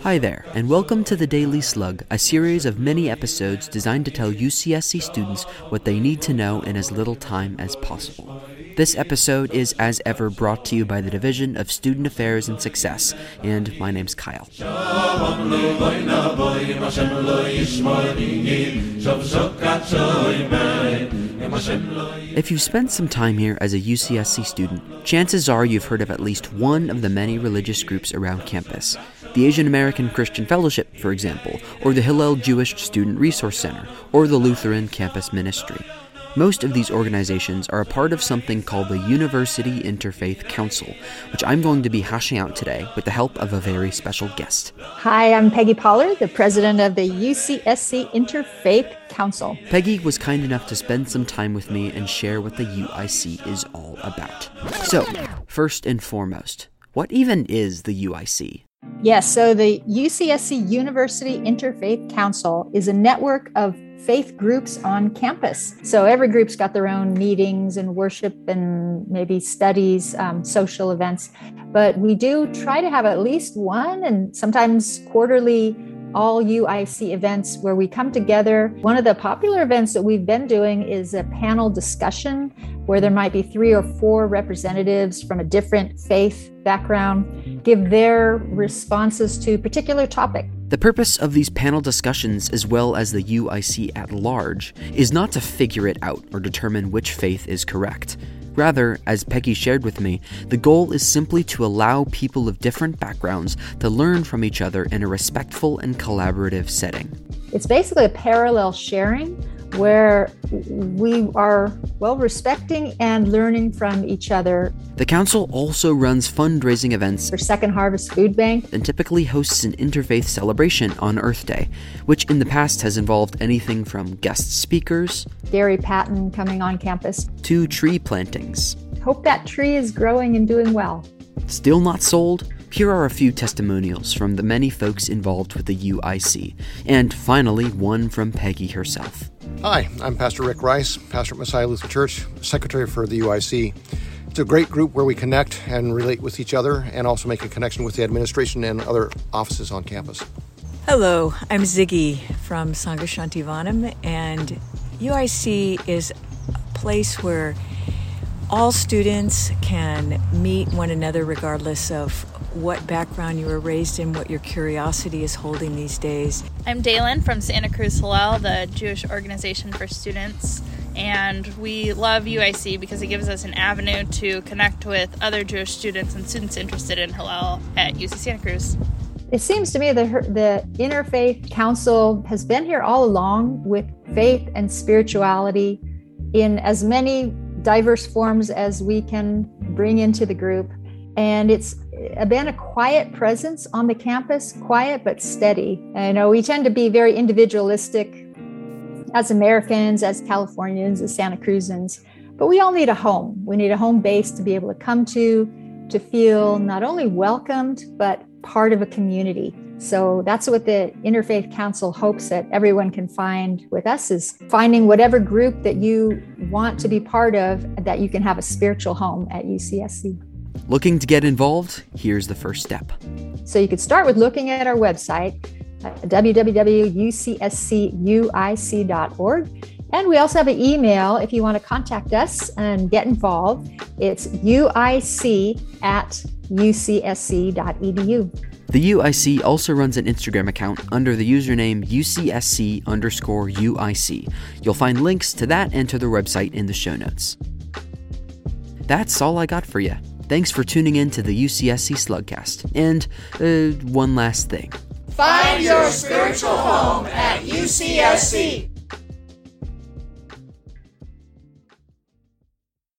Hi there, and welcome to the Daily Slug, a series of many episodes designed to tell UCSC students what they need to know in as little time as possible. This episode is, as ever, brought to you by the Division of Student Affairs and Success, and my name's Kyle. If you've spent some time here as a UCSC student, chances are you've heard of at least one of the many religious groups around campus. The Asian American Christian Fellowship, for example, or the Hillel Jewish Student Resource Center, or the Lutheran Campus Ministry. Most of these organizations are a part of something called the University Interfaith Council, which I'm going to be hashing out today with the help of a very special guest. Hi, I'm Peggy Pollard, the president of the UCSC Interfaith Council. Peggy was kind enough to spend some time with me and share what the UIC is all about. So, first and foremost, what even is the UIC? Yes, so the UCSC University Interfaith Council is a network of faith groups on campus. So every group's got their own meetings and worship and maybe studies, um, social events. But we do try to have at least one and sometimes quarterly all UIC events where we come together. One of the popular events that we've been doing is a panel discussion where there might be three or four representatives from a different faith background give their responses to particular topic. The purpose of these panel discussions, as well as the UIC at large, is not to figure it out or determine which faith is correct. Rather, as Peggy shared with me, the goal is simply to allow people of different backgrounds to learn from each other in a respectful and collaborative setting. It's basically a parallel sharing where we are well respecting and learning from each other. The council also runs fundraising events for Second Harvest Food Bank and typically hosts an interfaith celebration on Earth Day, which in the past has involved anything from guest speakers, Gary Patton coming on campus, to tree plantings. Hope that tree is growing and doing well. Still not sold? Here are a few testimonials from the many folks involved with the UIC, and finally, one from Peggy herself. Hi, I'm Pastor Rick Rice, pastor at Messiah Lutheran Church, secretary for the UIC. It's a great group where we connect and relate with each other and also make a connection with the administration and other offices on campus. Hello, I'm Ziggy from Sangha Shantivanam, and UIC is a place where all students can meet one another regardless of what background you were raised in, what your curiosity is holding these days. I'm Dalen from Santa Cruz Hillel, the Jewish Organization for Students, and we love UIC because it gives us an avenue to connect with other Jewish students and students interested in Hillel at UC Santa Cruz. It seems to me that the Interfaith Council has been here all along with faith and spirituality in as many diverse forms as we can bring into the group. And it's uh, been a quiet presence on the campus, quiet but steady. I know we tend to be very individualistic as Americans, as Californians, as Santa Cruzans, but we all need a home. We need a home base to be able to come to, to feel not only welcomed, but part of a community. So that's what the Interfaith Council hopes that everyone can find with us is finding whatever group that you want to be part of, that you can have a spiritual home at UCSC. Looking to get involved? Here's the first step. So you could start with looking at our website, www.ucscuic.org. And we also have an email if you want to contact us and get involved. It's uic at ucsc.edu. The UIC also runs an Instagram account under the username UCSC underscore UIC. You'll find links to that and to their website in the show notes. That's all I got for you. Thanks for tuning in to the UCSC Slugcast. And uh, one last thing. Find your spiritual home at UCSC.